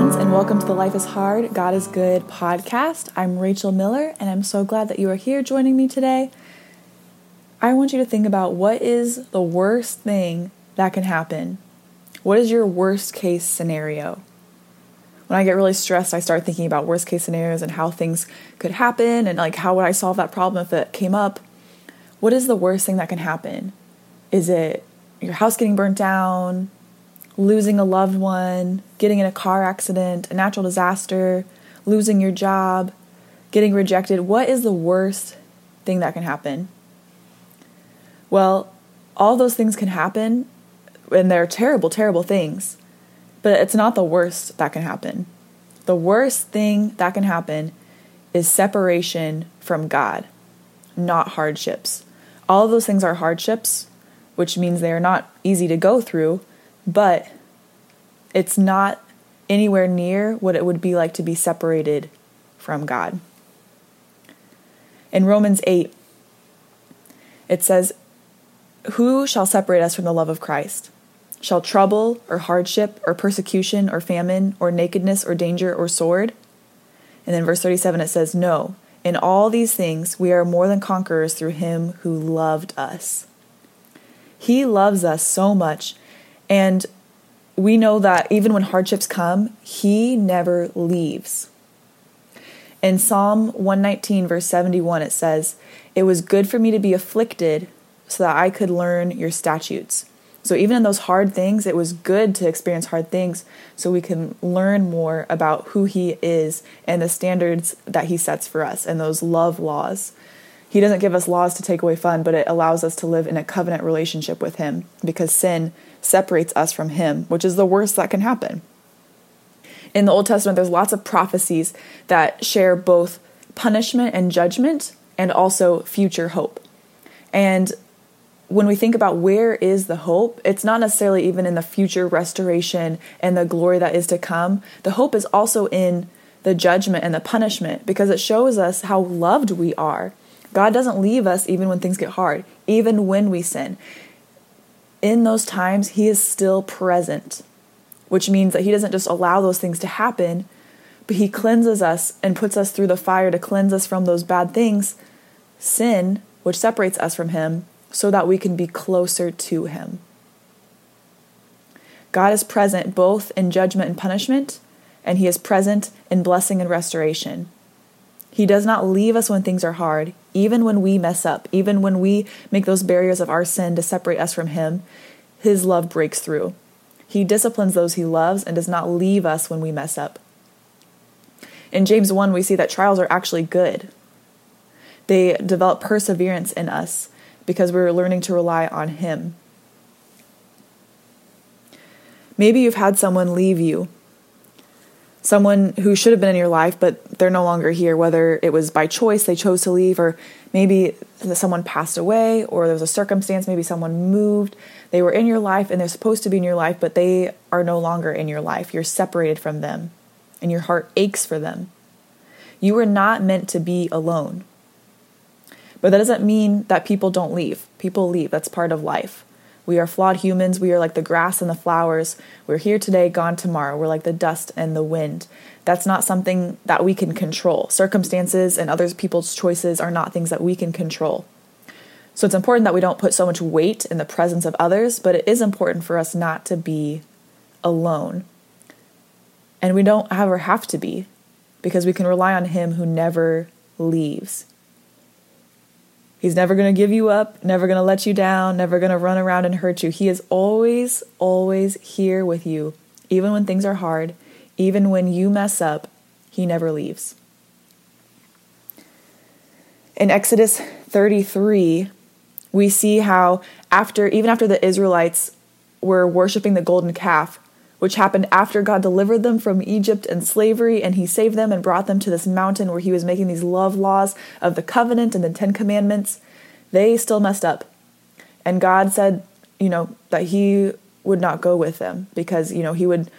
friends, and welcome to the Life is Hard, God is Good podcast. I'm Rachel Miller, and I'm so glad that you are here joining me today. I want you to think about what is the worst thing that can happen. What is your worst case scenario? When I get really stressed, I start thinking about worst case scenarios and how things could happen and like how would I solve that problem if it came up. What is the worst thing that can happen? Is it your house getting burnt down, losing a loved one, getting in a car accident, a natural disaster, losing your job, getting rejected. What is the worst thing that can happen? Well, all those things can happen, and they're terrible, terrible things, but it's not the worst that can happen. The worst thing that can happen is separation from God, not hardships. All of those things are hardships, which means they are not easy to go through, but it's not anywhere near what it would be like to be separated from God. In Romans 8, it says, Who shall separate us from the love of Christ? Shall trouble, or hardship, or persecution, or famine, or nakedness, or danger, or sword? And then verse 37 it says, No, in all these things we are more than conquerors through him who loved us. He loves us so much, and we know that even when hardships come, He never leaves. In Psalm 119, verse 71, it says, It was good for me to be afflicted so that I could learn your statutes. So, even in those hard things, it was good to experience hard things so we can learn more about who He is and the standards that He sets for us and those love laws. He doesn't give us laws to take away fun, but it allows us to live in a covenant relationship with Him because sin separates us from Him, which is the worst that can happen. In the Old Testament, there's lots of prophecies that share both punishment and judgment and also future hope. And when we think about where is the hope, it's not necessarily even in the future restoration and the glory that is to come. The hope is also in the judgment and the punishment because it shows us how loved we are. God doesn't leave us even when things get hard, even when we sin in those times, He is still present, which means that He doesn't just allow those things to happen, but He cleanses us and puts us through the fire to cleanse us from those bad things, sin, which separates us from Him, so that we can be closer to Him. God is present both in judgment and punishment, and He is present in blessing and restoration. He does not leave us when things are hard, even when we mess up, even when we make those barriers of our sin to separate us from Him. His love breaks through. He disciplines those He loves and does not leave us when we mess up. In James 1, we see that trials are actually good. They develop perseverance in us because we're learning to rely on Him. Maybe you've had someone leave you someone who should have been in your life, but they're no longer here, whether it was by choice they chose to leave, or maybe someone passed away, or there was a circumstance, maybe someone moved. They were in your life and they're supposed to be in your life, but they are no longer in your life. You're separated from them, and your heart aches for them. You were not meant to be alone. But that doesn't mean that people don't leave. People leave, that's part of life. We are flawed humans. We are like the grass and the flowers. We're here today, gone tomorrow. We're like the dust and the wind. That's not something that we can control. Circumstances and other people's choices are not things that we can control. So it's important that we don't put so much weight in the presence of others, but it is important for us not to be alone. And we don't ever have to be because we can rely on Him who never leaves. He's never going to give you up, never going to let you down, never going to run around and hurt you. He is always, always here with you, even when things are hard, even when you mess up. He never leaves. In Exodus 33, we see how after even after the Israelites were worshiping the golden calf, which happened after God delivered them from Egypt and slavery, and He saved them and brought them to this mountain where He was making these love laws of the covenant and the Ten Commandments. They still messed up. And God said, you know, that He would not go with them because, you know, He would.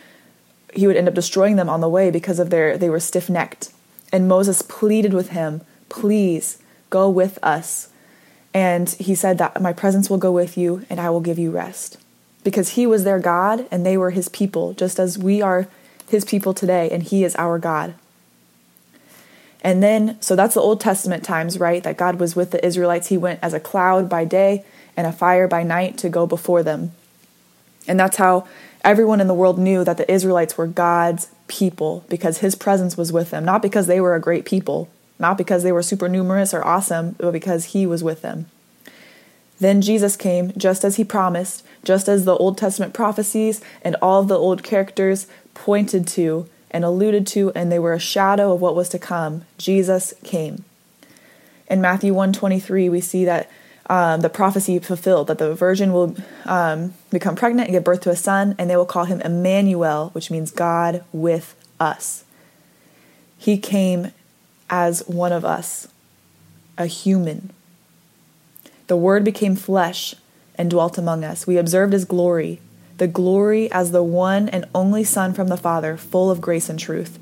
He would end up destroying them on the way because of their they were stiff-necked. And Moses pleaded with him, "Please go with us." And he said that my presence will go with you and I will give you rest because he was their God and they were his people, just as we are his people today, and he is our God. And then, so that's the Old Testament times, right? That God was with the Israelites. He went as a cloud by day and a fire by night to go before them. And that's how everyone in the world knew that the Israelites were God's people because his presence was with them, not because they were a great people, not because they were super numerous or awesome, but because he was with them. Then Jesus came just as he promised, just as the Old Testament prophecies and all of the old characters pointed to and alluded to and they were a shadow of what was to come. Jesus came. In Matthew 123 we see that um, the prophecy fulfilled that the virgin will um, become pregnant and give birth to a son, and they will call him Emmanuel, which means God with us. He came as one of us, a human. The Word became flesh and dwelt among us. We observed his glory, the glory as the one and only Son from the Father, full of grace and truth.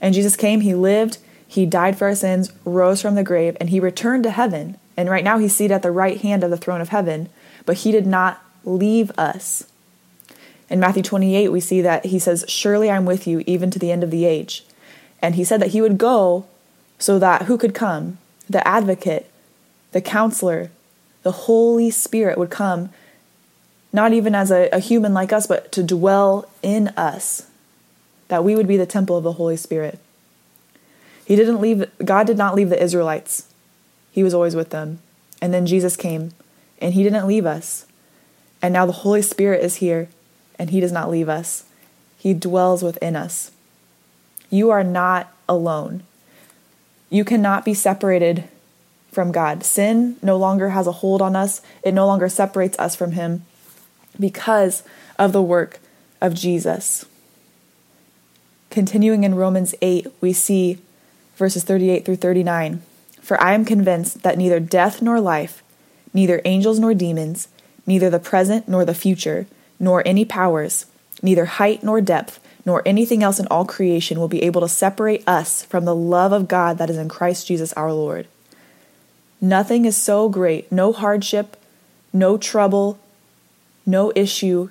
And Jesus came, he lived, he died for our sins, rose from the grave, and he returned to heaven and right now he's seated at the right hand of the throne of heaven, but he did not leave us. In Matthew 28, we see that he says, Surely I'm with you even to the end of the age. And he said that he would go so that who could come? The advocate, the counselor, the Holy Spirit would come, not even as a, a human like us, but to dwell in us, that we would be the temple of the Holy Spirit. He didn't leave, God did not leave the Israelites. He was always with them. And then Jesus came, and He didn't leave us. And now the Holy Spirit is here, and He does not leave us. He dwells within us. You are not alone. You cannot be separated from God. Sin no longer has a hold on us, it no longer separates us from Him because of the work of Jesus. Continuing in Romans 8, we see verses 38 through 39. For I am convinced that neither death nor life, neither angels nor demons, neither the present nor the future, nor any powers, neither height nor depth, nor anything else in all creation will be able to separate us from the love of God that is in Christ Jesus our Lord. Nothing is so great, no hardship, no trouble, no issue,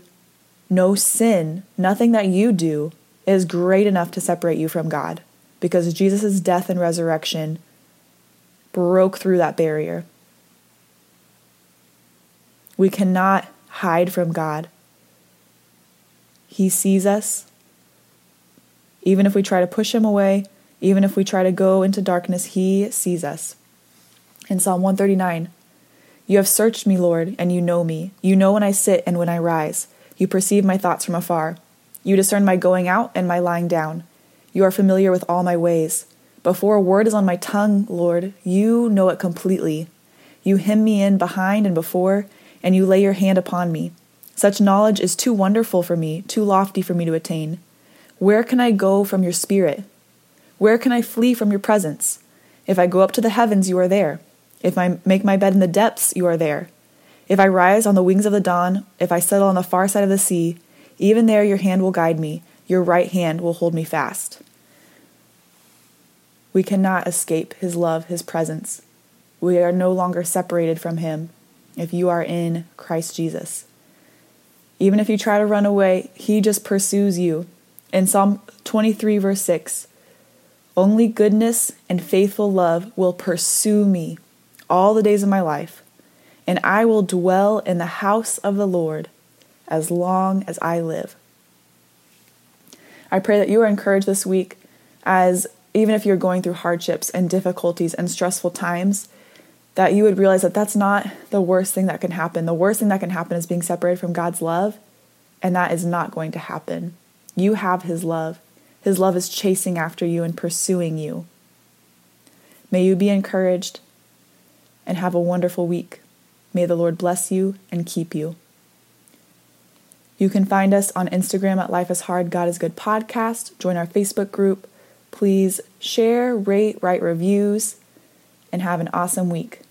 no sin, nothing that you do is great enough to separate you from God because Jesus' death and resurrection broke through that barrier. We cannot hide from God. He sees us. Even if we try to push him away, even if we try to go into darkness, he sees us. In Psalm 139, you have searched me, Lord, and you know me. You know when I sit and when I rise. You perceive my thoughts from afar. You discern my going out and my lying down. You are familiar with all my ways. Before a word is on my tongue, Lord, you know it completely. You hem me in behind and before, and you lay your hand upon me. Such knowledge is too wonderful for me, too lofty for me to attain. Where can I go from your spirit? Where can I flee from your presence? If I go up to the heavens, you are there. If I make my bed in the depths, you are there. If I rise on the wings of the dawn, if I settle on the far side of the sea, even there your hand will guide me, your right hand will hold me fast. We cannot escape His love, His presence. We are no longer separated from Him if you are in Christ Jesus. Even if you try to run away, He just pursues you. In Psalm 23, verse 6, only goodness and faithful love will pursue me all the days of my life, and I will dwell in the house of the Lord as long as I live. I pray that you are encouraged this week as even if you're going through hardships and difficulties and stressful times, that you would realize that that's not the worst thing that can happen. The worst thing that can happen is being separated from God's love, and that is not going to happen. You have His love. His love is chasing after you and pursuing you. May you be encouraged and have a wonderful week. May the Lord bless you and keep you. You can find us on Instagram at Life is Hard, God is Good podcast. Join our Facebook group Please share, rate, write reviews, and have an awesome week.